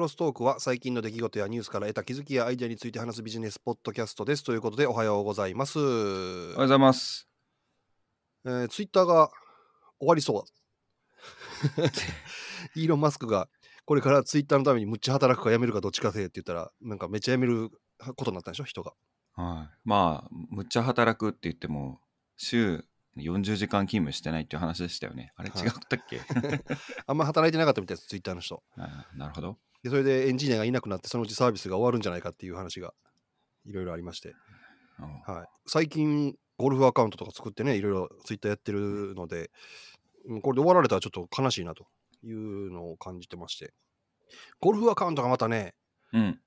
クロストークは最近の出来事やニュースから得た気づきやアイデアについて話すビジネスポッドキャストです。ということでおはようございます。おはようございます。えー、ツイッターが終わりそうだ。イーロン・マスクがこれからツイッターのためにむっちゃ働くか辞めるかどっちかせえって言ったらなんかめっちゃ辞めることになったんでしょ人が。はい。まあ、むっちゃ働くって言っても、週40時間勤務してないっていう話でしたよね。あれはい違ったっけ、あんま働いてなかったみたいですツイッターの人。あなるほど。でそれでエンジニアがいなくなってそのうちサービスが終わるんじゃないかっていう話がいろいろありまして。うん。はい、最近ゴルフアカウントとか作ってねいろいろツイッターやってるのでうんこれで終わられたらちょっと悲しいなというのを感じてまして。ゴルフアカウントがまたねうん。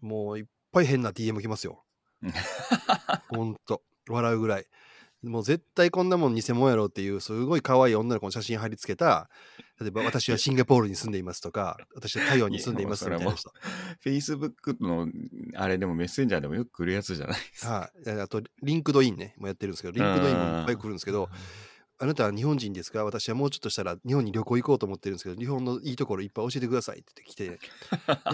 もういっぱい変な DM 来ますよ。う んほんと。笑うぐらいもう絶対こんなもん偽物やろっていうすごい可愛い女の子の写真貼り付けた例えば私はシンガポールに住んでいますとか私は台湾に住んでいますみたいな人。Facebook のあれでもメッセンジャーでもよく来るやつじゃないですか。はい。であとリンクドインねもやってるんですけどリンクドインもいっぱい来るんですけどあなたは日本人ですか？私はもうちょっとしたら日本に旅行行こうと思ってるんですけど、日本のいいところいっぱい教えてくださいって言ってきて、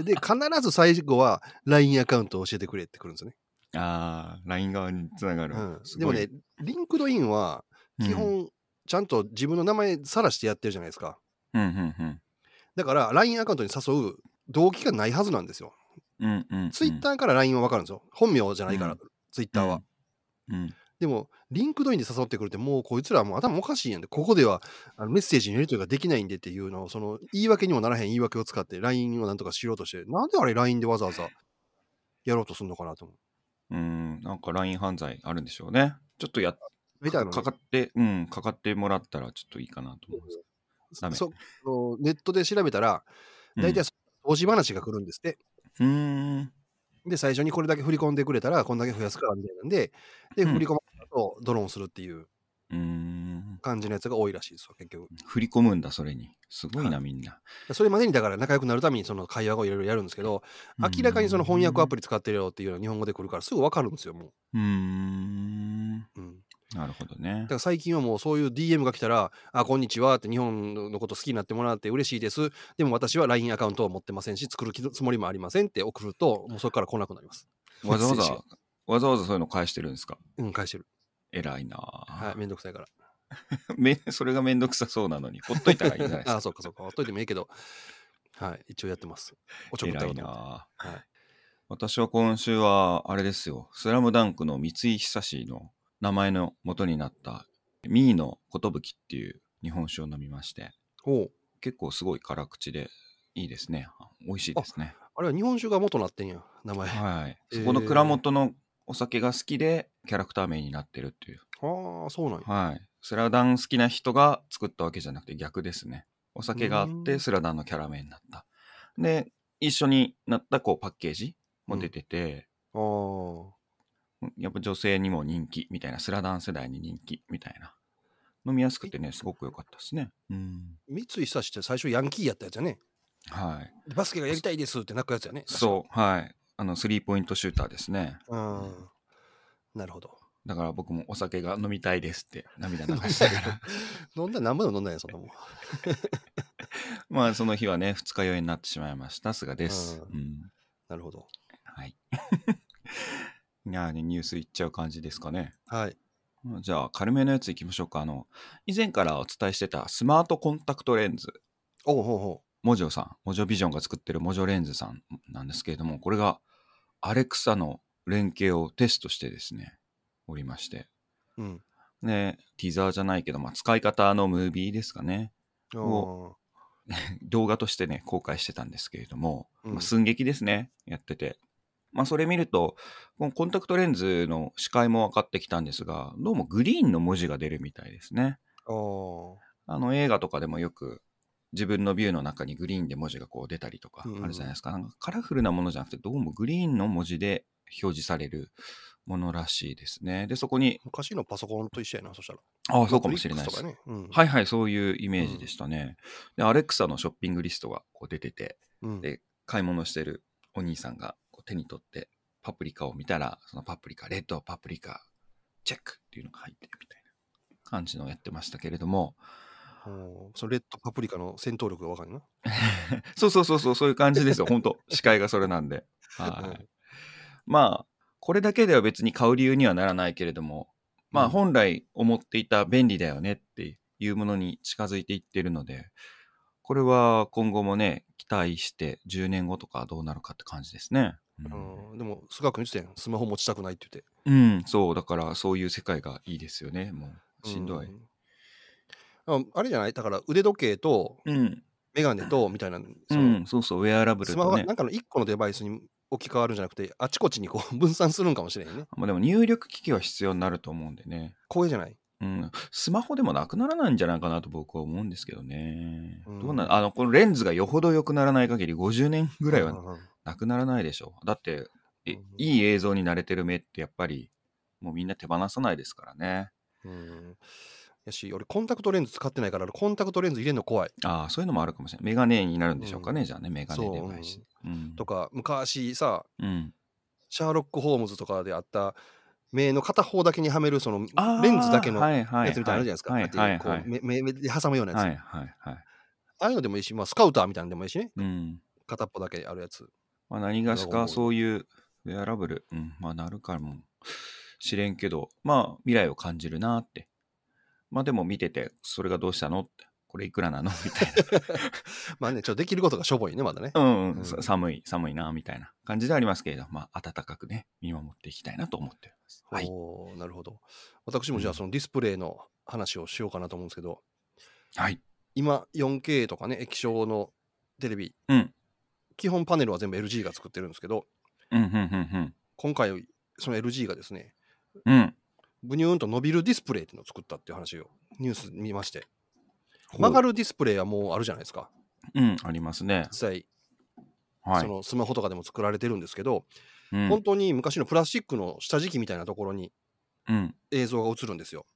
で、必ず最後は LINE アカウントを教えてくれってくるんですよね。ああ、LINE 側につながる。うん、でもね、、リンクドインは基本、ちゃんと自分の名前さらしてやってるじゃないですか。うん、うん、うんだから LINE アカウントに誘う動機がないはずなんですよ。うん。うん、うん。ツイッターから LINE は分かるんですよ。本名じゃないから、うんツイッターは。うん。でも、リンクドインで誘ってくるって、もうこいつらはもう頭おかしいやんで、ここではあのメッセージのやり取りができないんでっていうのを、その言い訳にもならへん言い訳を使って LINE をなんとかしようとして、なんであれ LINE でわざわざやろうとするのかなと思う。うん、なんか LINE 犯罪あるんでしょうね。ちょっとやっみたいなかかって、うん、かかってもらったらちょっといいかなと思います。そあのネットで調べたら、大体投資話が来るんですって。うん。で、最初にこれだけ振り込んでくれたら、こんだけ増やすからみたいなんで、で、うん振り込まれたとドローンするっていううーん。感じのやつが多いらしいですわ、結局。振り込むんだ、それに。すごいな、はみんな。それまでにだから仲良くなるためにその会話をいろいろやるんですけど、明らかにその翻訳アプリ使ってるよっていうのは日本語で来るからすぐ分かるんですよ、もうーん。う。うん、なるほどねだか。ら最近はもうそういう DM が来たら、あ、こんにちはって日本のこと好きになってもらって嬉しいです。でも私は LINE アカウントを持ってませんし、作るつもりもありませんって送ると、もうそれから来なくなります。わざわざ、わざわざそういうの返してるんですか？うん、返してる。偉いなはい、ぁ、めんどくさいから。めそれがめんどくさそうなのに、ほっといたらいいんじゃないです あ、か。そうかそうか。ほっといてもいいけど、はい、一応やってます。おちょくった偉いなぁはい。私は今週は、あれですよ、スラムダンクの三井久志の名前の元になった、ミーの寿っていう日本酒を飲みまして、結構すごい辛口でいいですね。美味しいですね。あれは日本酒が元なってんや、名前。あはい。えーそこの蔵元のお酒が好きで、キャラクター名になってるっていう。あ、そうなんや。はい。スラダン好きな人が作ったわけじゃなくて逆ですね。お酒があっうーんてスラダンのキャラ名になった。で、一緒になったこうパッケージも出てて、あーやっぱ女性にも人気みたいな、スラダン世代に人気みたいな。飲みやすくてね、すごく良かったですね。うん。三井久志って最初ヤンキーやったやつやね。はい。バスケがやりたいですって泣くやつやね。そう、はい。あの、スリーポイントシューターですね。う。うん。なるほど。だから僕もお酒が飲みたいですって 涙流しながら。飲んだら何も飲んだんや、そんなもん。まあその日はね、二日酔いになってしまいました。すがです。ううん。なるほど。はい。いやーね、ニュースいっちゃう感じですかね。はい。じゃあ、軽めのやついきましょうか。あの、以前からお伝えしてたスマートコンタクトレンズ。おうほうほモジョさん、モジョビジョンが作ってるモジョレンズさんなんですけれども、これがアレクサの連携をテストしてですね、おりまして。う。うん。ね、ティザーじゃないけど、まあ、使い方のムービーですかね。お 動画としてね、公開してたんですけれども、うんまあ、寸劇ですね、やってて。まあ、それ見ると、このコンタクトレンズの視界も分かってきたんですが、どうもグリーンの文字が出るみたいですね。おあの映画とかでもよく自分のビューの中にグリーンで文字がこう出たりとかうんうんあるじゃないですか。なんかカラフルなものじゃなくて、どうもグリーンの文字で表示されるものらしいですね。で、そこに、昔のパソコンと一緒やな、そしたら。ああ、そうかもしれないです。ね。うん。はいはい、そういうイメージでしたね。で、アレクサのショッピングリストがこう出てて、うん。で、買い物してるお兄さんがこう手に取ってパプリカを見たら、そのパプリカ、レッドパプリカ、チェックっていうのが入ってるみたいな感じのをやってましたけれども、そのレッドパプリカの戦闘力がわかるな。そうそうそうそう、そういう感じですよ。本当視界がそれなんで。はい。うんまあ、これだけでは別に買う理由にはならないけれども、まあうん本来思っていた便利だよねっていうものに近づいていってるので、これは今後もね、期待して10年後とかどうなるかって感じですね。うんうんでも、菅君言ってたやん。スマホ持ちたくないって言って。うん、そう、だからそういう世界がいいですよね。もう、しんどい。うんああれじゃない？だから腕時計とうん、メガネとみたいな、うそのん、そうそう、ウェアラブルスマホ。なんかの1個のデバイスに置き換わるんじゃなくて、あちこちにこう 分散するんかもしれんね。まあでも入力機器は必要になると思うんでね。光栄じゃない？うん、スマホでもなくならないんじゃないかなと僕は思うんですけどね。うんどうなんあの、このレンズがよほど良くならない限り50年ぐらいはなくならないでしょう。だって、えうんいい映像に慣れてる目ってやっぱりもうみんな手放さないですからね。うんやし、俺コンタクトレンズ使ってないから、コンタクトレンズ入れるの怖い。ああ、そういうのもあるかもしれない。メガネになるんでしょうかね、うんじゃあね、メガネデバイス。うんとか、昔さ、うん。シャーロック・ホームズとかであった目の片方だけにはめるそのレンズだけのはやつみたいなのあるじゃないですか。はいこうはいはい。目目目で挟むようなやつ。はいはいはい。ああいうのでもいいし、まあ、スカウターみたいなのでもいいしね。うん。片っぽだけあるやつ。まあ、何がしかそういうウェアラブル、うん、まあなるかもしれんけど、まあ未来を感じるなって。まあでも見てて、それがどうしたの？って、これいくらなの？みたいまあね、ちょっとできることがしょぼいね、まだね。な。うん、うんうんさ寒い、寒いな、みたいな感じでありますけれど、まあ暖かくね、見守っていきたいなと思っております。はい。おーなるほど。私もじゃあそのディスプレイの話をしようかなと思うんですけど、はい。今 4K とかね、液晶のテレビ、うん。基本パネルは全部 LG が作ってるんですけど、うん、うん、うん、今回その LG がですね、うん。うん。ブニューンと伸びるディスプレイっていうのを作ったっていう話をニュース見まして、曲がる。るディスプレイはもうあるじゃないですか。うん、ありますね。実際、はい。そのスマホとかでも作られてるんですけど、うん本当に昔のプラスチックの下敷きみたいなところにうん。映像が映るんですよ。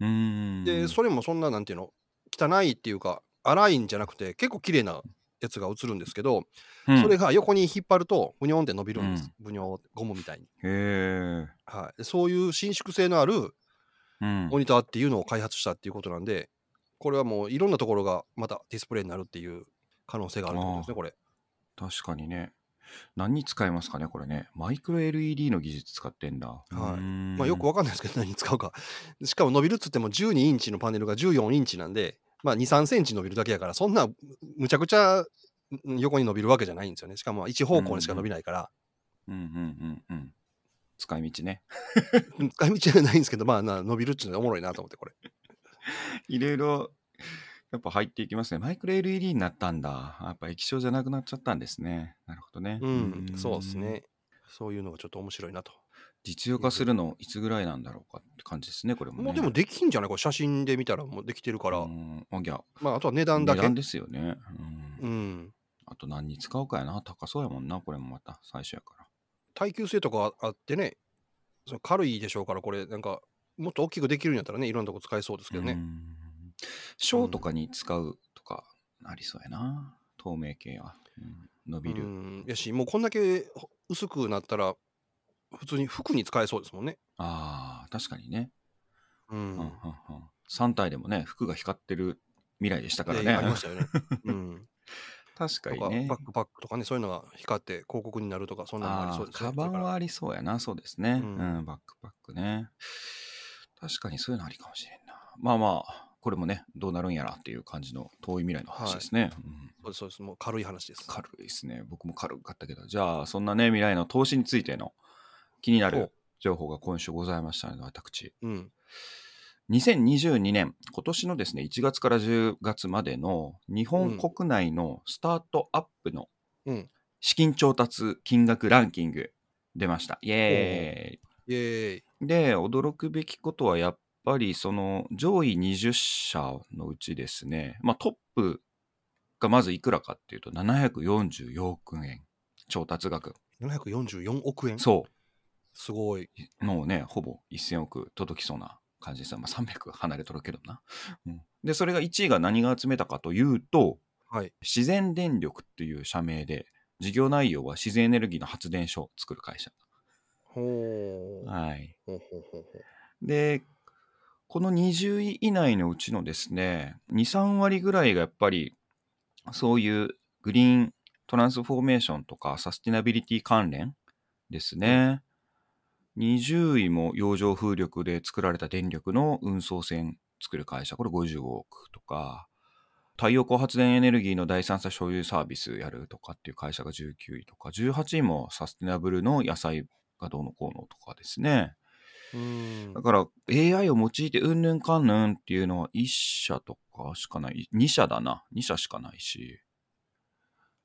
うーん。で、それもそんな、なんていうの、汚いっていうか、粗いんじゃなくて、結構綺麗なやつが映るんですけど、うん、それが横に引っ張ると、ブニョンって伸びるんです。ブニョン、ゴムみたいに。へえ。はい、でそういう伸縮性のあるうんモ。ニターっていうのを開発したっていうことなんで、これはもういろんなところがまたディスプレイになるっていう可能性があるってことですね、これ。確かにね。何に使えますかね、これね。マイクロ LED の技術使ってんだ。はいまあ、よくわかんないですけど、何に使うか。しかも伸びるっつっても12インチのパネルが14インチなんで、まあ、2、3センチ伸びるだけやから、そんなむちゃくちゃん横に伸びるわけじゃないんですよね。しかも一方向にしか伸びないから、うんうんうんうん。使い道ね。使い道じゃないんですけど、まあな、伸びるっていうのはおもろいなと思って、これ。いろいろ、やっぱ入っていきますね。マイクロ LED になったんだ。やっぱ液晶じゃなくなっちゃったんですね。なるほどね。うん、ーんそうです。ね。そういうのがちょっと面白いなと。実用化するのいつぐらいなんだろうかって感じですね、これも、ね。もうでもできんじゃない？これ写真で見たらもうできてるから、うん、あまあ、あとは値段だけ。値段ですよね。うんうん。あと何に使うかやな。高そうやもんな、これもまた最初やから。耐久性とかあってね、その軽いでしょうから、これ、なんか、もっと大きくできるんやったらね、いろんなとこ使えそうですけどね。うんショーとかに使うとかありそうやな。透明系は。うん伸びる。うん。やし、もうこんだけ薄くなったら、普通に服に使えそうですもんね。ああ、確かにね。うん。うんうんうん3体でもね、服が光ってる未来でしたからね。でありましたよね。うん。確かにねバ。ックパックとかね、そういうのが光って広告になるとか、そんなのもありそうですね。カバンはありそうやな、そうですね。ううんん、バックパックね。確かにそういうのありかもしれんな。まあまあ、これもね、どうなるんやらっていう感じの遠い未来の話ですね。うんそうです、そうです。もう軽い話です。軽いですね。僕も軽かったけど、じゃあ、そんなね、未来の投資についての気になる情報が今週ございましたので、私。うん。2022年、今年のですね、1月から10月までの日本国内のスタートアップのうん資金調達金額ランキング出ました。イエイエーイ。ーイ。で、驚くべきことはやっぱりその上位20社のうちですね、まあトップがまずいくらかっていうと744億円調達額。744億円？そすごい。う。もうね、ほぼ1000億届きそうな感じですよ。まあ300離れとるけどな。うんで、それが1位が何が集めたかというと、はい。自然電力っていう社名で、事業内容は自然エネルギーの発電所を作る会社。ほー。はい。ほうほうほうほうで、この20位以内のうちのですね、2、3割ぐらいがやっぱり、そういうグリーントランスフォーメーションとかサスティナビリティ関連ですね。20位も洋上風力で作られた電力の運送船作る会社、これ55億とか、太陽光発電エネルギーの第三者所有サービスやるとかっていう会社が19位とか、18位もサスティナブルの野菜がどうのこうのとかですね。だから AI を用いてうんぬんかんぬんっていうのは1社とかしかない。2社だな。2社しかないし。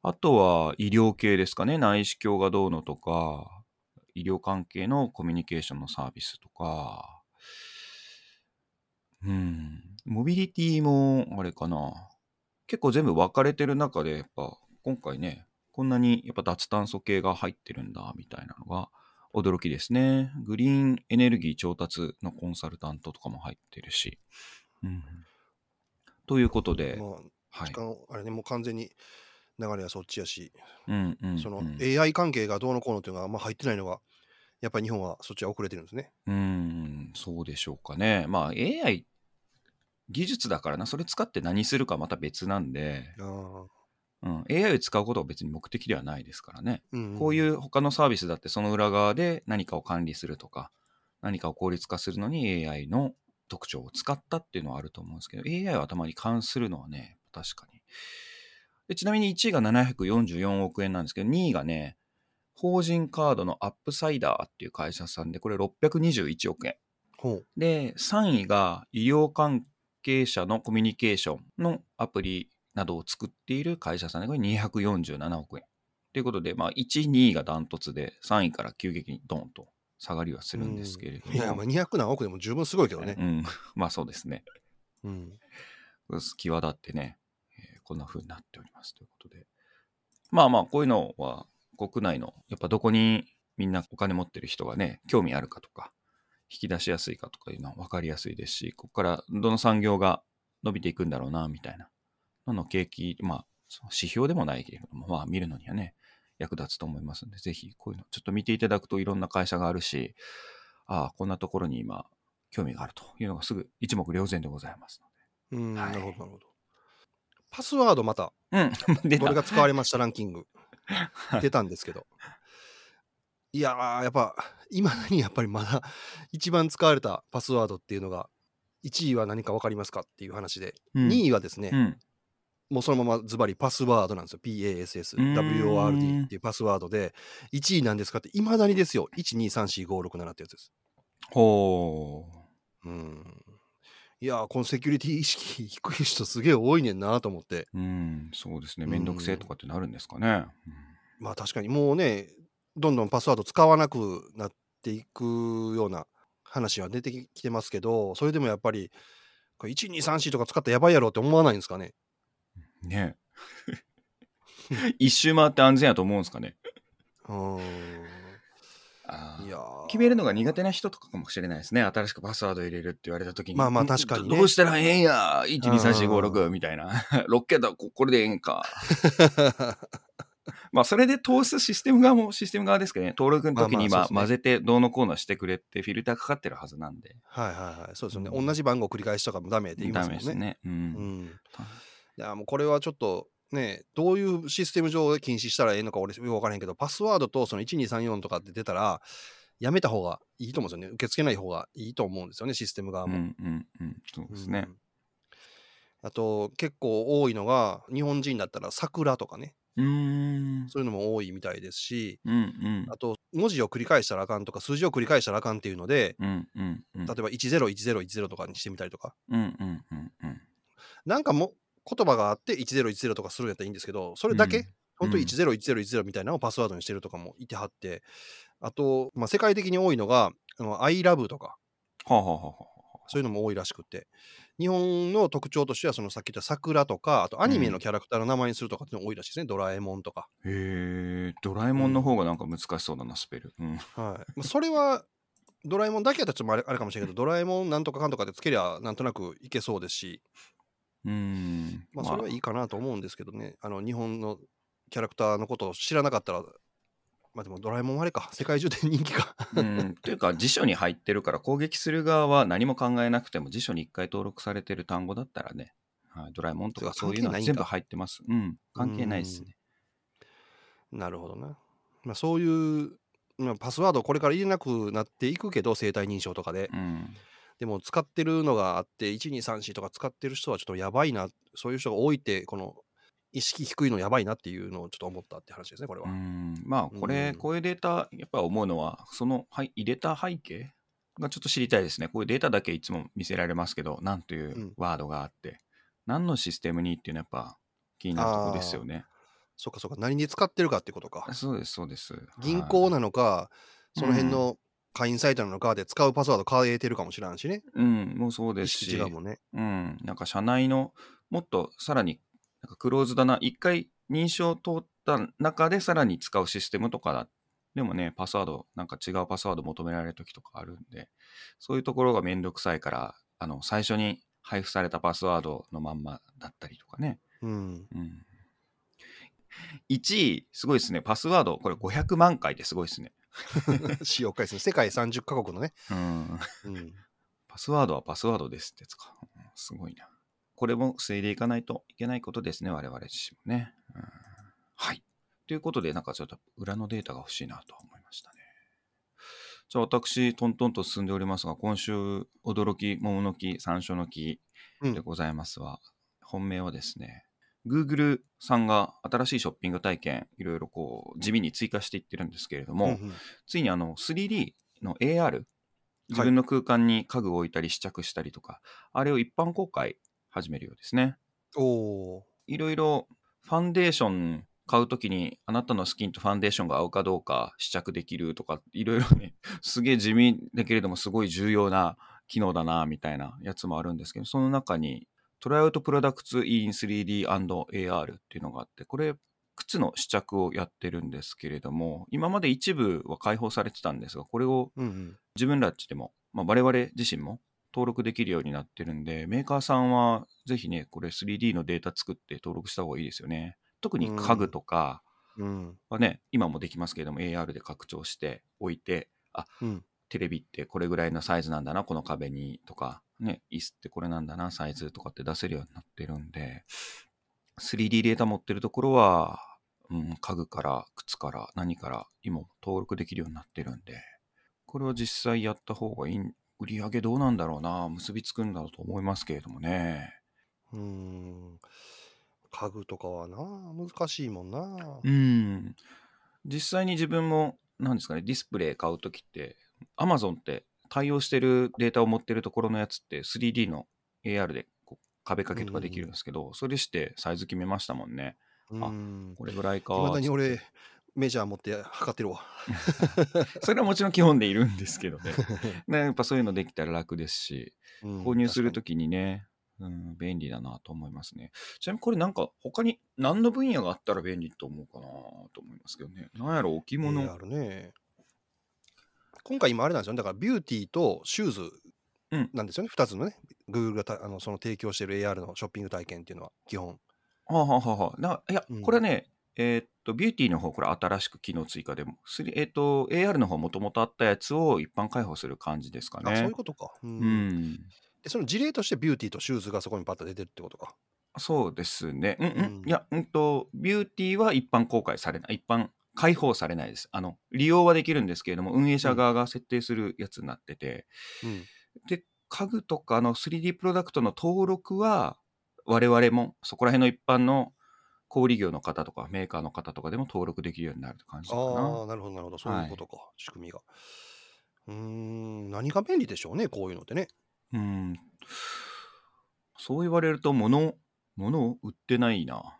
あとは医療系ですかね。内視鏡がどうのとか、医療関係のコミュニケーションのサービスとか、うん。モビリティも、あれかな。結構全部分かれてる中で、やっぱ今回ね、こんなにやっぱ脱炭素系が入ってるんだ、みたいなのが驚きですね。グリーンエネルギー調達のコンサルタントとかも入ってるし。うん。ということで、まあ、はい時。間あれね、もう完全に流れはそっちやし、うんうん、うん。その AI 関係がどうのこうのっていうのがあんま入ってないのが、やっぱり日本はそっちは遅れてるんですね。うん、そうでしょうかね。まあ AI 技術だからな、それ使って何するかまた別なんで、あうん、AI を使うことが別に目的ではないですからね。うんこういう他のサービスだってその裏側で何かを管理するとか、何かを効率化するのに AI の特徴を使ったっていうのはあると思うんですけど、AI は頭に関するのはね、確かに。でちなみに1位が744億円なんですけど、2位がね、法人カードのアップサイダーっていう会社さんで、これ621億円。で、3位が医療関係者のコミュニケーションのアプリなどを作っている会社さんで、これ247億円。ということで、まあ、1、2位がダントツで、3位から急激にドンと下がりはするんですけれども。いや、まあ、200何億でも十分すごいけどね。うん、まあそうですね。うん。際立ってね、えーこんな風になっておりますということで。まあまあ、こういうのは国内の、やっぱどこにみんなお金持ってる人がね、興味あるかとか、引き出しやすいかとかいうのは分かりやすいですし、ここからどの産業が伸びていくんだろうな、みたいなのの景気、まあ、指標でもないけれども、まあ見るのにはね、役立つと思いますので、ぜひこういうのちょっと見ていただくといろんな会社があるし、ああ、こんなところに今、興味があるというのがすぐ一目瞭然でございますうん、はいなるほど、なるほど。パスワードまた、ので。うん、出たこれが使われました？ランキング はい出たんですけど。いやー、やっぱ、いまだにやっぱりまだ一番使われたパスワードっていうのが、1位は何か分かりますかっていう話で、うん2位はですね、うん。もうそのままズバリパスワードなんですよ。PASS、うーん WORD っていうパスワードで、1位なんですかって、いまだにですよ。1、2、3、4、5、6、7ってやつです。ほうん。いやー、このセキュリティ意識低い人すげえ多いねんなと思って。う。うん、そうですね。うんめんどくせえとかってなるんですかね。まあ確かにもうね、どんどんパスワード使わなくなっていくような話は出てきてますけど、それでもやっぱり、これ1、2、3、4とか使ったらやばいやろって思わないんですかね。うんね一周回って安全やと思うんですかね。あーいやー決めるのが苦手な人とかかもしれないですね。新しくパスワード入れるって言われた時に。まあまあん確かにねどどうしたらええんや !1、2、3、4、5、うん6みたいな。6桁ここれでええんか。まあそれで通すシステム側もシステム側ですけどね。登録の時に今混ぜてどうのこうのしてくれってフィルターかかってるはずなんで。はいはいはい。そうですよね。うん同じ番号繰り返しとかもダメって言いまダすもんね。メですね。う。うんん。いや、もうこれはちょっと、ね、どういうシステム上で禁止したらええのか俺よく分からへんけど、パスワードとその1234とかって出たら、やめた方がいいと思うんですよね。受け付けない方がいいと思うんですよね、システム側も。うんうんうん。そうですね。うんあと、結構多いのが、日本人だったら桜とかね、う。そういうのも多いみたいですし、うんうんあと、文字を繰り返したらあかんとか、数字を繰り返したらあかんっていうので、うんうんうん。例えば101010とかにしてみたりとか、うんうんうんうん。なんかも言葉があって1010とかするんやったらいいんですけど、それだけ、うん本当うん101010みたいなのをパスワードにしてるとかもいてはって、あと、まあ、世界的に多いのが、あの ILOVE とか、はあ、はあはあはあ、そういうのも多いらしくて、日本の特徴としては、そのさっき言った桜とか、あとアニメのキャラクターの名前にするとかっていうのが多いらしいですね、ドラえもんとか。へえ、ドラえもんの方がなんか難しそうだな、スペル。うん。はい。まあそれは、ドラえもんだけやったらちょっとあれあれかもしれないけど、ドラえもんなんとかかんとかでつけりゃなんとなくいけそうですし、うーん。まあ、それはいいかなと思うんですけどね、あの日本のキャラクターのことを知らなかったら、まあでもドラえもんはあれか、世界中で人気か。うん、というか辞書に入ってるから攻撃する側は何も考えなくても辞書に一回登録されてる単語だったらね、はい、ドラえもんとかそういうのは全部入ってます。うん、関係ないですね。なるほどな。まあそういう、まあ、パスワードこれから入れなくなっていくけど、生体認証とかで。うん、でも使ってるのがあって、1234とか使ってる人はちょっとやばいな、そういう人が多いって、この意識低いのやばいなっていうのをちょっと思ったって話ですね、これは。うん、まあこれ、うんこういうデータやっぱ思うのはその、はい、入れた背景がちょっと知りたいですね。こういうデータだけいつも見せられますけど、なんといううんワードがあって、何のシステムにっていうのはやっぱ気になるところですよね。そっかそっか、何に使ってるかってことか。そうです、そうです。銀行はいなのか、その辺の会員サイトなのかで使うパスワード変えてるかもしれんしね。うん、もうそう意ですし、識違うもんね。うん、なんか社内のもっとさらになんかクローズだな、一回認証通った中でさらに使うシステムとかだ。でもね、パスワード、なんか違うパスワード求められる時とかあるんで、そういうところがめんどくさいから、あの、最初に配布されたパスワードのまんまだったりとかね。うん。うん。1位、すごいですね。パスワード、これ500万回ですごいですね。使用回数、世界30カ国のね。うん。うん。パスワードはパスワードですってやつか。うんすごいな。これも防いでいかないといけないことですね、我々自身もね。うんはい。ということで、なんかちょっと裏のデータが欲しいなと思いましたね。じゃあ私、トントンと進んでおりますが、今週、驚き、桃の木、山椒の木うんでございますは、本命はですね、Google さんが新しいショッピング体験、いろいろこう、地味に追加していってるんですけれども、うんうん。ついにあの 3D の AR 自分の空間に家具を置いたり試着したりとか、あれを一般公開始めるようですね。おー。いろいろファンデーション買うときにあなたのスキンとファンデーションが合うかどうか試着できるとかいろいろね すげえ地味だけれどもすごい重要な機能だなみたいなやつもあるんですけどその中にトライアウトプロダクツ in 3D&AR っていうのがあってこれ靴の試着をやってるんですけれども今まで一部は開放されてたんですがこれをうんうん。自分らっちでも、まあ、我々自身も登録できるようになってるんで、メーカーさんはぜひね、これ 3D のデータ作って登録した方がいいですよね。特に家具とかうん。はね、今もできますけれども、AR で拡張して置いて、あ、うん。テレビってこれぐらいのサイズなんだな、この壁にとか、ね、椅子ってこれなんだな、サイズとかって出せるようになってるんで、3D データ持ってるところは、うん、家具から靴から何から今も登録できるようになってるんで、これは実際やった方がいい、売り上げどうなんだろうな、結びつくんだろうと思いますけれどもね。うーん。家具とかはな、難しいもんな。うん。実際に自分も、なんですかね、ディスプレイ買うときって、Amazon って対応してるデータを持ってるところのやつって 3D の AR でこう壁掛けとかできるんですけど、それしてサイズ決めましたもんね。うん。これぐらいか。いまだに俺、メジャー持って測ってるわ。それはもちろん基本でいるんですけどね。ねやっぱそういうのできたら楽ですし、うん購入すると確きにね、うん、便利だなと思いますね。ちなみにこれなんか他に何の分野があったら便利と思うかなと思いますけどね。なんやろ、置物。あるね。今回今あれなんですよね。だからビューティーとシューズうんなんですよね。2つのね。Google がたあのその提供してる AR のショッピング体験っていうのは基本。はあ、はあはあはあ、ないやうん、これね、えーっと、ビューティーの方、これ新しく機能追加でも、えーっと、AR の方もともとあったやつを一般開放する感じですかあ、そういねう。ことか。うんうん。でその事例としてビューティーとシューズがそこにパッと出てるってことか。そうですね。うんうん。うんいや、うんと、ビューティーは一般公開されない。一般開放されないです。あの、利用はできるんですけれども、運営者側が設定するやつになってて、うん。で、家具とかの 3D プロダクトの登録は、我々もそこら辺の一般の小売業の方とかメーカーの方とかでも登録できるようになるって感じかな。ああ、なるほど、なるほど。そういうことか。仕組みが。うーん。何が便利でしょうね、こういうのってね。うん。そう言われると、物、物を売ってないな。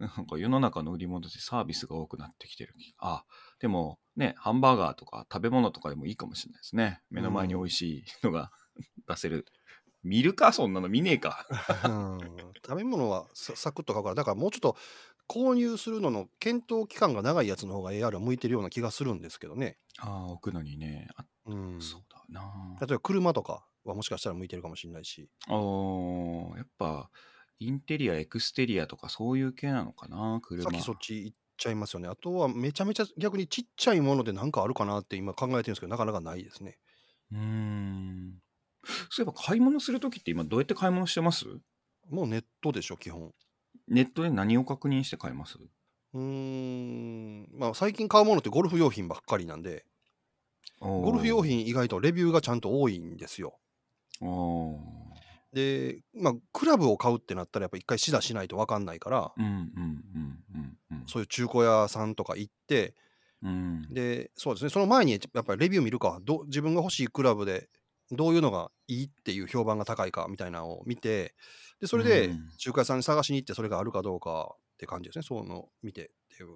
なんか世の中の売り物ってサービスが多くなってきてる気が。あ、でもね、ハンバーガーとか食べ物とかでもいいかもしれないですね。目の前に美味しいのが出せる。見るかそんなの見ねえか。うん食べ物はササクッと買うから、だからもうちょっと購入するのの検討期間が長いやつの方が AR は向いてるような気がするんですけどね。ああ、置くのにね。あ、うん。そうだな。例えば車とかはもしかしたら向いてるかもしれないし。あーやっぱ、インテリア、エクステリアとかそういう系なのかな、車。さっきそっち行っちゃいますよね。あとはめちゃめちゃ逆にちっちゃいもので何かあるかなって今考えてるんですけど、なかなかないですね。うーん。そういえば買い物するときって今どうやって買い物してます？もうネットでしょ、基本。ネットで何を確認して買います？うーん、まあ最近買うものってゴルフ用品ばっかりなんで、ゴルフ用品意外とレビューがちゃんと多いんですよ。で、まあクラブを買うってなったらやっぱ一回試打しないと分かんないから、うんうんうんうんうん。そういう中古屋さんとか行って、うん。で、そうですね、その前にやっぱりレビュー見るか、ど自分が欲しいクラブでどういうのがいいっていう評判が高いかみたいなのを見て、で、それでうん。中華屋さんに探しに行ってそれがあるかどうかって感じですね、そういうのを見てっていう。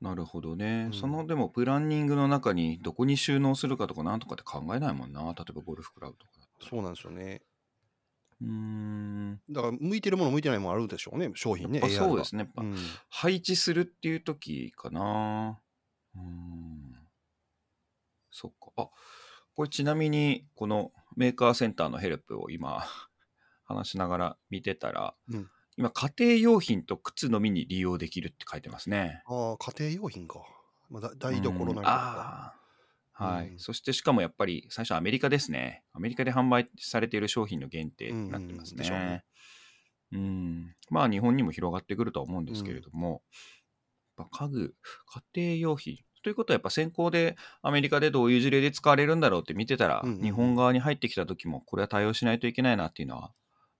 なるほどね、うん。そのでもプランニングの中にどこに収納するかとかなんとかって考えないもんな。例えばゴルフクラブとかそうなんですよね。うーん。だから向いてるもの向いてないものあるでしょうね、商品ね。やっぱ AR がそうですねうん。配置するっていう時かな。うーん。そっか。あこれちなみにこのメーカーセンターのヘルプを今 話しながら見てたら、うん。今家庭用品と靴のみに利用できるって書いてますね。ああ、家庭用品か。まあ、だ台所なんか。はい、うんそしてしかもやっぱり最初アメリカですね。アメリカで販売されている商品の限定になってますうん。うんうね。ねうん。まあ日本にも広がってくるとは思うんですけれども、やっぱ家具家庭用品ということはやっぱ先行でアメリカでどういう事例で使われるんだろうって見てたら、うんうんうん。日本側に入ってきた時もこれは対応しないといけないなっていうのは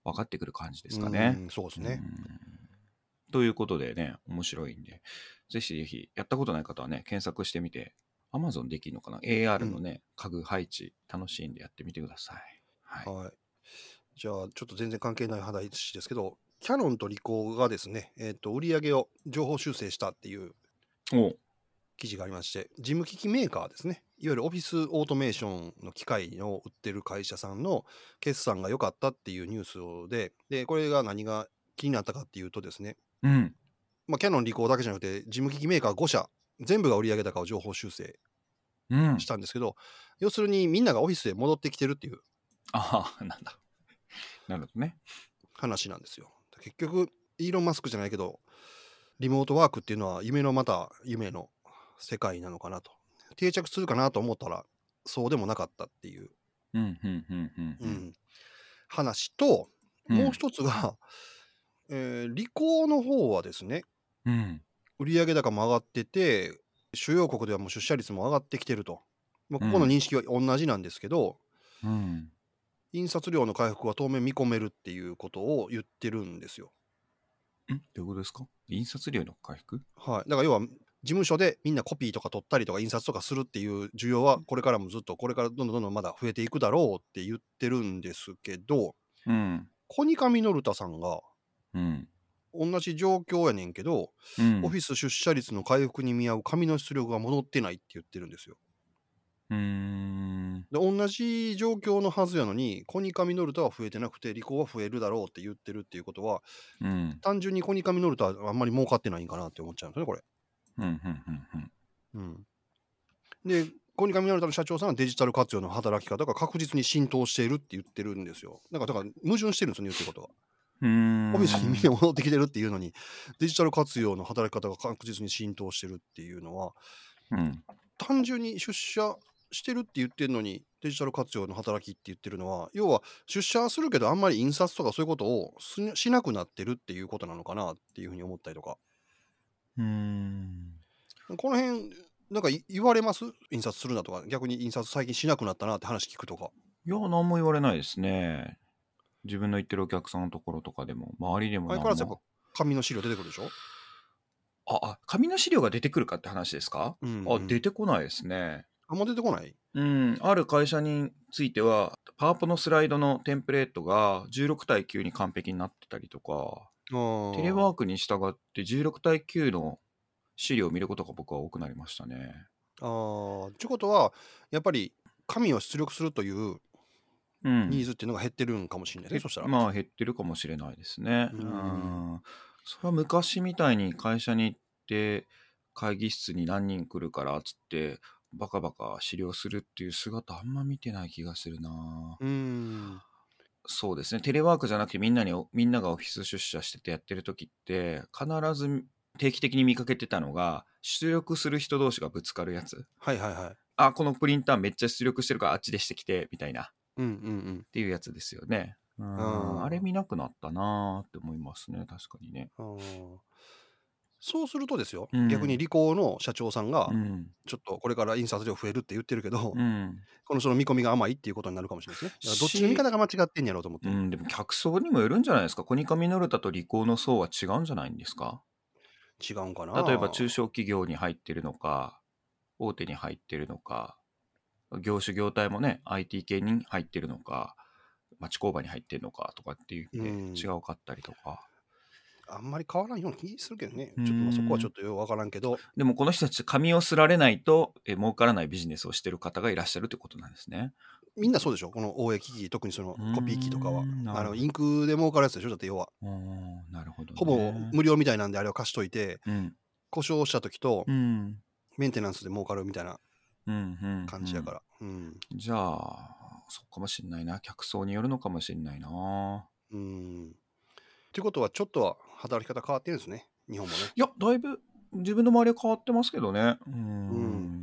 分かってくる感じですかね。うん。そうですね。うん。ということでね、面白いんで、ぜひぜひ、やったことない方はね、検索してみて、Amazon できるのかな ?AR のね、家具配置、楽しいんでやってみてください。はい。はい。じゃあ、ちょっと全然関係ない話ですけど、キャノンとリコーがですね、えっ、と、売り上げを情報修正したっていうお記事がありまして、事務機器メーカーですね、いわゆるオフィスオートメーションの機械を売ってる会社さんの決算が良かったっていうニュースで、で、これが何が気になったかっていうとですね、うん。まあ、キャノン、リコーだけじゃなくて、事務機器メーカー5社、全部が売上高を情報修正うんし。たんですけど、要するにみんながオフィスへ戻ってきてるっていうああ、なんだ。なるほどね。話なんですよ。結局、イーロン・マスクじゃないけど、リモートワークっていうのは夢のまた夢の世界なのかなと。定着するかなと思ったら、そうでもなかったっていう、うん、うん、うん、うん。うん話と、うんもう一つが、えー、リコーの方はですね、うん。売上高も上がってて、主要国ではもう出社率も上がってきてると。まあ、ここの認識は同じなんですけど、うん。印刷量の回復は当面見込めるっていうことを言ってるんですよ。んどういうことですか？印刷量の回復？はい。だから要は、事務所でみんなコピーとか取ったりとか印刷とかするっていう需要はこれからもずっとこれからどんどんどんどんまだ増えていくだろうって言ってるんですけどうん。コニカミノルタさんがうん。同じ状況やねんけど、うん。オフィス出社率の回復に見合う紙の出力が戻ってないって言ってるんですよ。うーん。で同じ状況のはずやのにコニカミノルタは増えてなくてリコーは増えるだろうって言ってるっていうことはうん。単純にコニカミノルタはあんまり儲かってないんかなって思っちゃうんですよねこれ。でコニカミノルタの社長さんはデジタル活用の働き方が確実に浸透しているって言ってるんですよ。だからだから矛盾してるんですよね言ってることが。うん。オフィスにみんな戻ってきてるっていうのにデジタル活用の働き方が確実に浸透してるっていうのはうん。単純に出社してるって言ってるのにデジタル活用の働きって言ってるのは要は出社はするけどあんまり印刷とかそういうことをすしなくなってるっていうことなのかなっていうふうに思ったりとかうん。この辺なんかい言われます？印刷するなとか逆に印刷最近しなくなったなって話聞くとかいや、何も言われないですね。自分の行ってるお客さんのところとかでも、周りでも何相変わらずやっも。ぱ紙の資料出てくるでしょ、あ、あ、紙の資料が出てくるかって話ですか、うんあ、出てこないですね。あんま出てこない？うん、ある会社については、パワポのスライドのテンプレートが16対9に完璧になってたりとか、テレワーククに従って16対9の資料を見ることが僕は多くなりましたね。あー。ってことはやっぱり紙を出力するといううん。ニーズっていうのが減ってるんかもしれないね、そしたら、まあ減ってるかもしれないですね。ううんん。それは昔みたいに会社に行って会議室に何人来るからっつってバカバカ資料するっていう姿あんま見てない気がするな。うーんそうですね。テレワークじゃなくてみんなにみんながオフィス出社しててやってる時って必ず定期的に見かけてたのが出力する人同士がぶつかるやつはいはいはい。あこのプリンターめっちゃ出力してるからあっちでしてきてみたいなっうんうん。ていうやつですよね。うん。うんあれ見なくなったなーって思いますね。確かにね。うん。あー。そうするとですよ、うん。逆にリコーの社長さんが、うん。ちょっとこれから印刷量増えるって言ってるけど、うん、このその見込みが甘いっていうことになるかもしれないですね。だからどっちの見方が間違ってんやろうと思って。うん、でも客層にもよるんじゃないですか。コニカミノルタとリコーの層は違うんじゃないんですか？違うんかな。例えば中小企業に入ってるのか大手に入ってるのか業種業態もね IT 系に入ってるのか町工場に入ってるのかとかっていううん。ね違うかったりとか。あんまり変わらんような気するけどね。ちうん。ょっとまあそこはちょっとよくわからんけど、でもこの人たち紙をすられないとえ儲からないビジネスをしてる方がいらっしゃるってことなんですね。みんなそうでしょ？この大江機器、特にそのコピー機とかは。あのインクで儲かるやつでしょ？だって要は。うんなるほど、ね。ほぼ無料みたいなんであれを貸しといて、うん。故障した時とうん。メンテナンスで儲かるみたいな感じやから。うん。じゃあそうかもしんないな客層によるのかもしんないな。うん。ってことは、ちょっとは働き方変わってるんですね。日本もね。いや、だいぶ自分の周りは変わってますけどね。うーん。うん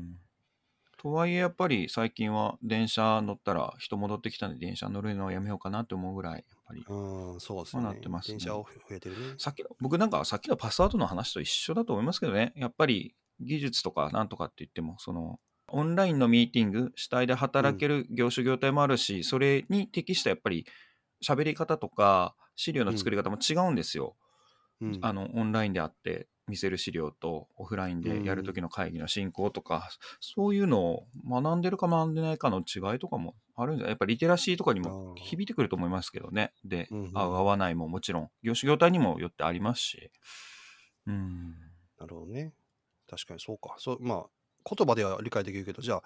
とはいえ、やっぱり最近は電車乗ったら人戻ってきたんで電車乗るのはやめようかなって思うぐらい、やっぱり。うん、そうですね。まあなってますね電車を増えてるね。さっきの、僕なんかさっきのパスワードの話と一緒だと思いますけどね。やっぱり技術とかなんとかって言っても、その、オンラインのミーティング、主体で働ける業種業態もあるし、それに適したやっぱり喋り方とか資料の作り方も違うんですよ。うん。あのオンラインであって見せる資料とオフラインでやる時の会議の進行とか、そういうのを学んでるか学んでないかの違いとかもあるんじゃない？やっぱリテラシーとかにも響いてくると思いますけどね。で、うんうん。合う合わないももちろん。業種業態にもよってありますし。うん。なるほどね。確かにそうか。そうまあ、言葉では理解できるけど、じゃあ、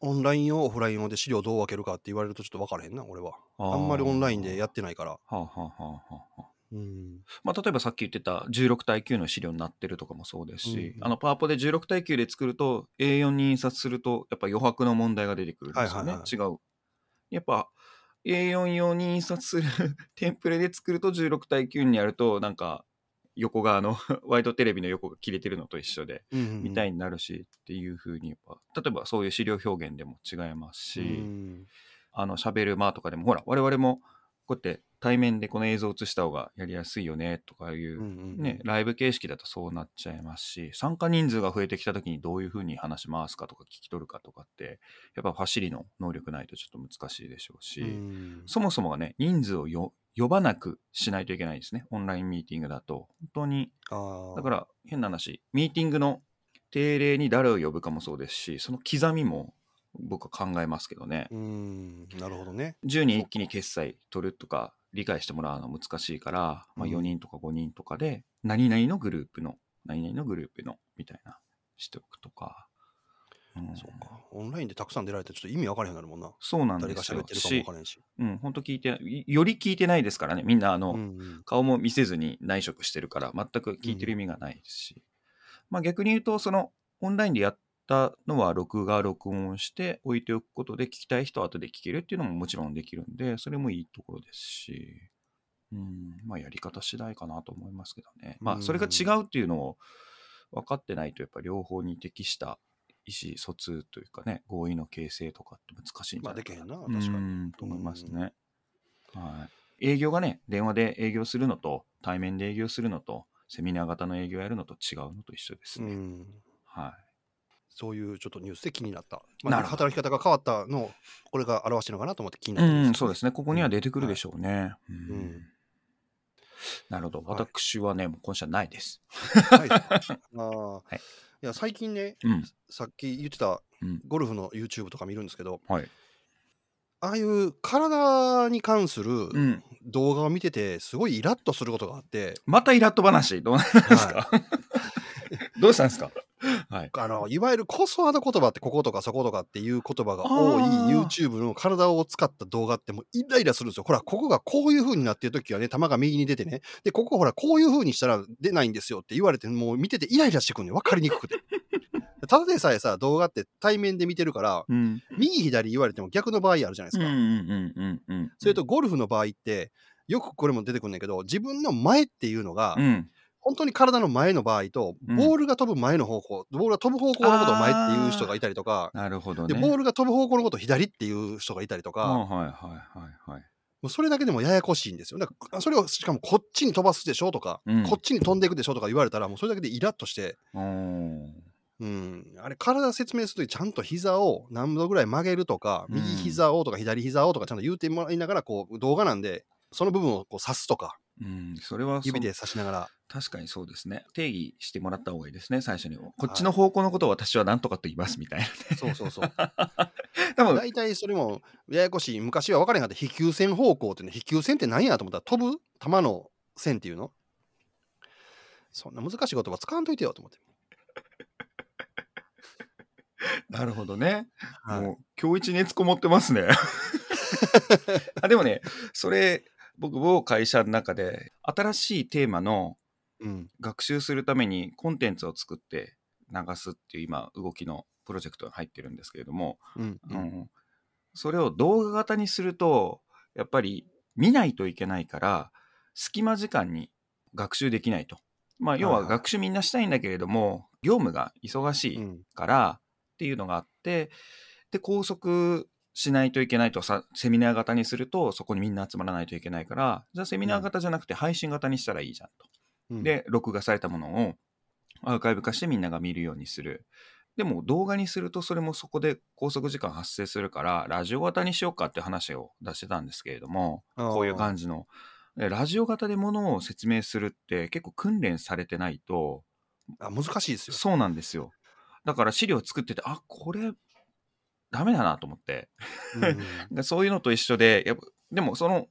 オンラインをオフラインをで資料どう分けるかって言われるとちょっと分からへんな、俺は。あんまりオンラインでやってないから。はあ、はあはあはあはあうん。まあ、例えばさっき言ってた16対9の資料になってるとかもそうですし、うんうんあのパワポで16対9で作ると A4 に印刷するとやっぱ余白の問題が出てくるんですよね、はいはい違うやっぱ A4 用に印刷する テンプレで作ると16対9にやるとなんか横側の ワイドテレビの横が切れてるのと一緒でうんみたいになるしっていう風にやっぱ例えばそういう資料表現でも違いますし、うん。あの喋る間とかでもほら我々もこうやって対面でこの映像を映した方がやりやすいよねとかいううんうんね、ライブ形式だとそうなっちゃいますし参加人数が増えてきた時にどういうふうに話し回すかとか聞き取るかとかってやっぱファシリの能力ないとちょっと難しいでしょうし、うん。そもそもがね人数をよ呼ばなくしないといけないんですね。オンラインミーティングだと。本当に。だから変な話。ミーティングの定例に誰を呼ぶかもそうですしその刻みも僕は考えますけどね、うん、なるほどね。10人一気に決済取るとか理解してもらうの難しいから、まあ、うん。4人とか5人とかで何々のグループの何々のグループのみたいなしておくとか、うん。そうか。オンラインでたくさん出られてちょっと意味分からへんなるもんな。そうなん誰がですよ。喋ってるかも分しからへんし。うん本当聞いてより聞いてないですからね。みんなあの、うんうん。顔も見せずに内職してるから全く聞いてる意味がないですし、まあ逆に言うとそのオンラインでやったのは録画録音して置いておくことで聞きたい人は後で聞けるっていうのももちろんできるんでそれもいいところですし、うん、まあやり方次第かなと思いますけどね。まあそれが違うっていうのを分かってないとやっぱ両方に適した意思疎通というかね合意の形成とかって難しいんじゃないかまあできへんな、う確かに。んと思いますね。はい。営業がね、電話で営業するのと、対面で営業するのと、セミナー型の営業やるのと違うのと一緒ですね。うん。はそういうちょっとニュースで気になった。なまあ、るほど働き方が変わったのを、これが表してるのかなと思って気にい。なっうん、そうですね。ここには出てくるでしょうね。うんうんなるほど。はい私はね、もう今週はないです。はい、あーいいや最近ね、うん。さっき言ってたうん。ゴルフの YouTube とか見るんですけど、はい。ああいう体に関するうん。動画を見てて、すごいイラッとすることがあって、またイラッと話、どうなんですか、どうしたんですか？はい。あのいわゆるコスワード言葉ってこことかそことかっていう言葉が多い YouTube の体を使った動画ってもうイライラするんですよ。ほら、ここがこういう風になってる時はね、球が右に出てね、で、ここほら、こういう風にしたら出ないんですよって言われて、もう見ててイライラしてくるね分かりにくくて。ただでさえさ、動画って対面で見てるから、うん。右左言われても逆の場合あるじゃないですか。それとゴルフの場合って、よくこれも出てくるんだけど、自分の前っていうのが、うん。本当に体の前の場合と、うん。ボールが飛ぶ前の方向、ボールが飛ぶ方向のことを前っていう人がいたりとか、なるほどで、ね。ボールが飛ぶ方向のことを左っていう人がいたりとか、あはいはいはいはい。もうそれだけでもややこしいんですよ。だからそれをしかもこっちに飛ばすでしょとか、うん。こっちに飛んでいくでしょとか言われたら、もうそれだけでイラッとして、うん、あれ、体説明するときちゃんと膝を何度ぐらい曲げるとか、うん。右膝をとか左膝をとかちゃんと言うてもらいながら、こう動画なんで、その部分をこう指すとか、うん、それはそ指で指しながら、確かにそうですね。定義してもらった方がいいですね、最初に。こっちの方向のことを私は何とかと言いますみたいな。そうそうそう。でも、大体それもややこしい。昔は分からへんかった飛球線方向ってね、飛球線って何やと思ったら飛ぶ？球の線っていうの？そんな難しい言葉使わんといてよと思って。なるほどね。はいもう、今日一熱こもってますね。あでもね、それ、僕、某会社の中で、新しいテーマのうん。学習するためにコンテンツを作って流すっていう今、動きのプロジェクトが入ってるんですけれども、うん。ううんん、それを動画型にするとやっぱり見ないといけないから隙間時間に学習できないと。まあ要は学習みんなしたいんだけれども業務が忙しいうん。からっていうのがあってで拘束しないといけないとさセミナー型にするとそこにみんな集まらないといけないからじゃあセミナー型じゃなくて配信型にしたらいいじゃんと。うん、で、録画されたものをアーカイブ化してみんなが見るようにする。でも動画にするとそれもそこで拘束時間発生するから、ラジオ型にしようかって話を出してたんですけれども、こういう感じの。でラジオ型でものを説明するって結構訓練されてないと、あ難しいですよ。そうなんですよ。だから資料作ってて、あ、これダメだなと思って。うんでそういうのと一緒で、やっぱでもその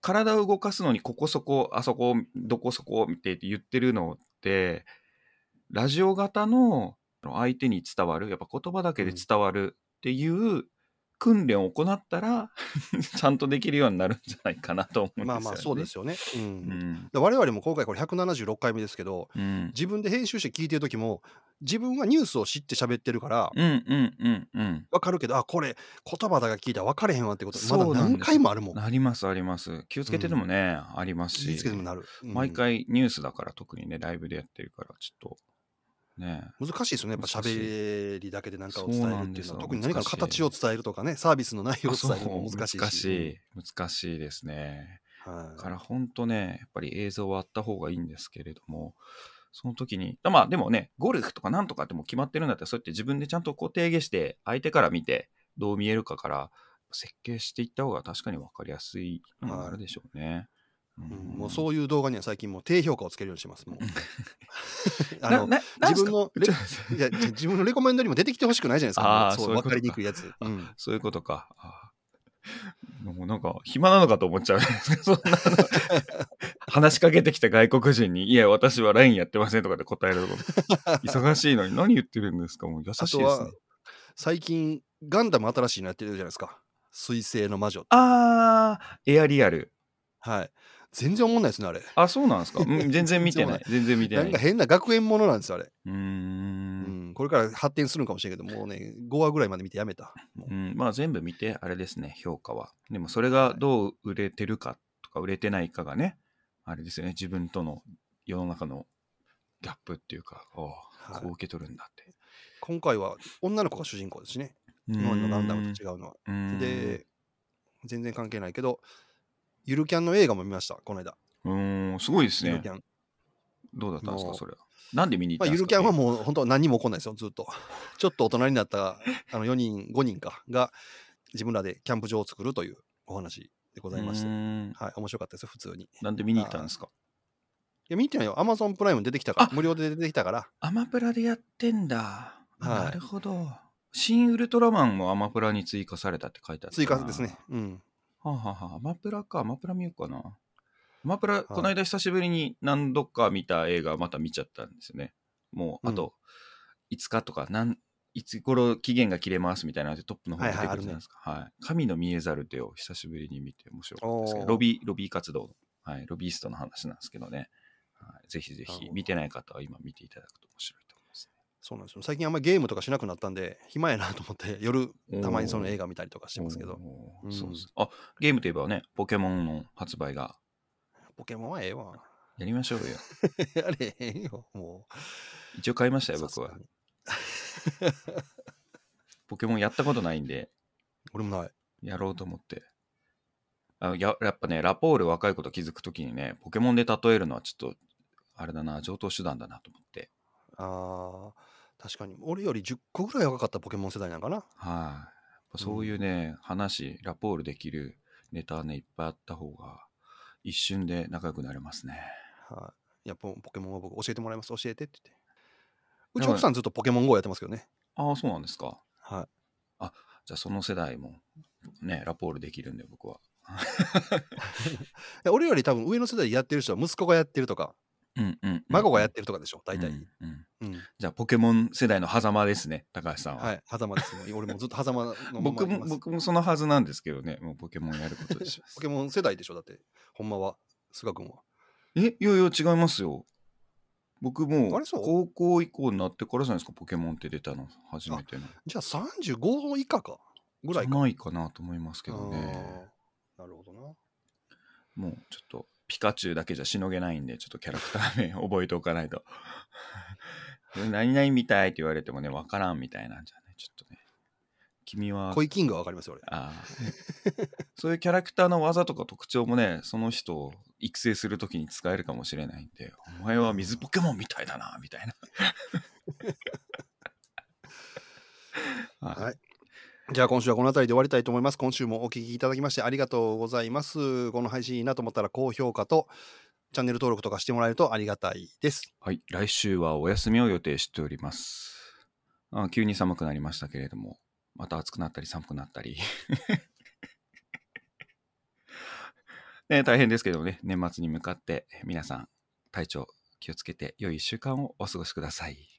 体を動かすのにここそこ、あそこ、どこそこって言ってるのって、ラジオ型の相手に伝わる、やっぱ言葉だけで伝わるっていう訓練を行ったら、ちゃんとできるようになるんじゃないかなと思うんですよ、ね。まあまあそうですよね。うんうん。で我々も今回これ176回目ですけど、うん。自分で編集して聞いてる時も、自分はニュースを知って喋ってるから、うんうんうんうん。わかるけど、あ、これ言葉だけ聞いたら分かれへんわってこと、まだ何回もあるもん。ありますあります。気をつけてでもね、ありますし毎回ニュースだから特にね、ライブでやってるから、ちょっと、ね。難しいですよね。やっぱ喋りだけで何かを伝えるっていうのは、特に何かの形を伝えるとかね、サービスの内容を伝えるのも難しいし。難しい。難しいですね。はいだから本当ね、やっぱり映像はあった方がいいんですけれども、その時に、まあでもね、ゴルフとかなんとかってもう決まってるんだったら、そうやって自分でちゃんとこう定義して、相手から見てどう見えるかから設計していった方が確かに分かりやすいのがあるでしょうね。ううんもうそういう動画には最近もう低評価をつけるようにしてます。もう あの自分の いや自分のレコメンドにも出てきてほしくないじゃないですか。そういうことかもうそう分かりにくいやつ。うんそういうことか。あもうなんか暇なのかと思っちゃう。そんなの話しかけてきた外国人に、いや、私は LINE やってませんとかで答えると忙しいのに何言ってるんですか？もう優しいですね。最近ガンダム新しいのやってるじゃないですか。水星の魔女。あー、エアリアル。はい。全然思んないですね、あれ。あ、そうなんですか、うん、全然見てない。全然見てな。ないんか変な学園ものなんですよ、あれ。うんん、これから発展するんかもしれんけど、もうね、5話ぐらいまで見てやめた。もううん、まあ全部見て、あれですね、評価は。でもそれがどう売れてるかとか売れてないかがね、あれですよね、自分との世の中のギャップっていうか、ああ、はいこう受け取るんだって。今回は女の子が主人公ですしね。今までのガンダムと違うのは。で、全然関係ないけど、ゆるキャンの映画も見ました、この間。うーん、すごいですねゆるキ。ャン。どうだったんですか、それは。なんで見に行まあ、ったんですか、ゆるキャンはもう本当何にも起こんないですよ、ずっと。ちょっと大人になったあの4人、5人かが自分らでキャンプ場を作るというお話でございましてはい、面白かったですよ、普通に。いなんで見に行ったんですか？や、見てないよ。アマゾンプライム出てきたからあ、無料で出てきたから。アマプラでやってんだ。あはいなるほど。新ウルトラマンもアマプラに追加されたって書いてあった追加ですね。。うん。はあ、はあはあ、アマプラか。アマプラ見ようかな。アマプラ、この間久しぶりに何度か見た映画また見ちゃったんですよね。もう、あと、5日とか、なんいつ頃期限が切れますみたいなトップの方に出てくるじゃないですか。はい神の見えざる手を久しぶりに見て面白かったですけど、ロビー、ロビー活動、はい、ロビーストの話なんですけどね。はい、ぜひぜひ見てない方は今見ていただくと面白いそうなんですよ。最近あんまりゲームとかしなくなったんで、暇やなと思って、夜ね。たまにその映画見たりとかしてますけど、うんそうですあ、ゲームといえばね、ポケモンの発売がポケモンはええわ。やりましょうよ。やれへんよ、も一応買いましたう。よ、僕はポケモンやったことないんで、俺もない。やろうと思って。あややっぱね、ラポール若いこと気づくときにね、ポケモンで例えるのはちょっと、あれだな、上等手段だなと思って。ああ、確かに。俺より10個ぐらい若かったポケモン世代なんかな。はい、そういうね、話、ラポールできるネタね、いっぱいあった方が、一瞬で仲良くなれますね。はい。いや、ポポケモンは僕教えてもらいます。教えてって言って。うちはい奥さんずっとポケモン GO やってますけどね。ああ、そうなんですか。はい。じゃあその世代も、ね、ラポールできるんで、僕は。で俺より多分上の世代でやってる人は息子がやってるとか、うんうん、うん。孫がやってるとかでしょ、大体。うんうんうん。じゃあ、ポケモン世代の狭間ですね、高橋さんは。はい。狭間です。もう俺もずっと狭間のまま僕も、僕もそのはずなんですけどね、もうポケモンやることでしますポ。ケモン世代でしょ、だって。ほんまは。菅君は。え、いやいや、違いますよ。僕も高校以降になってからじゃないですか、ポケモンって出たの、初めての。じゃあ35以下か。ぐらいか。ないかなと思いますけどね。なるほどな。もうちょっと、ピカチュウだけじゃしのげないんで、ちょっとキャラクター名覚えておかないと。何々みたいって言われてもね、わからんみたいなんじゃね、ちょっとね。君はコイキングはわかりますよ、俺。ああそういうキャラクターの技とか特徴もね、その人を育成するときに使えるかもしれないんで、お前は水ポケモンみたいだな、みたいな。はいはい。じゃあ今週はこの辺りで終わりたいと思います。今週もお聞きいただきましてありがとうございます。この配信いいなと思ったら高評価とチャンネル登録とかしてもらえるとありがたいです。はい、来週はお休みを予定しております。あ急に寒くなりましたけれども、また暑くなったり寒くなったり。ね、大変ですけどね、年末に向かって皆さん体調気をつけて良い1週間をお過ごしください。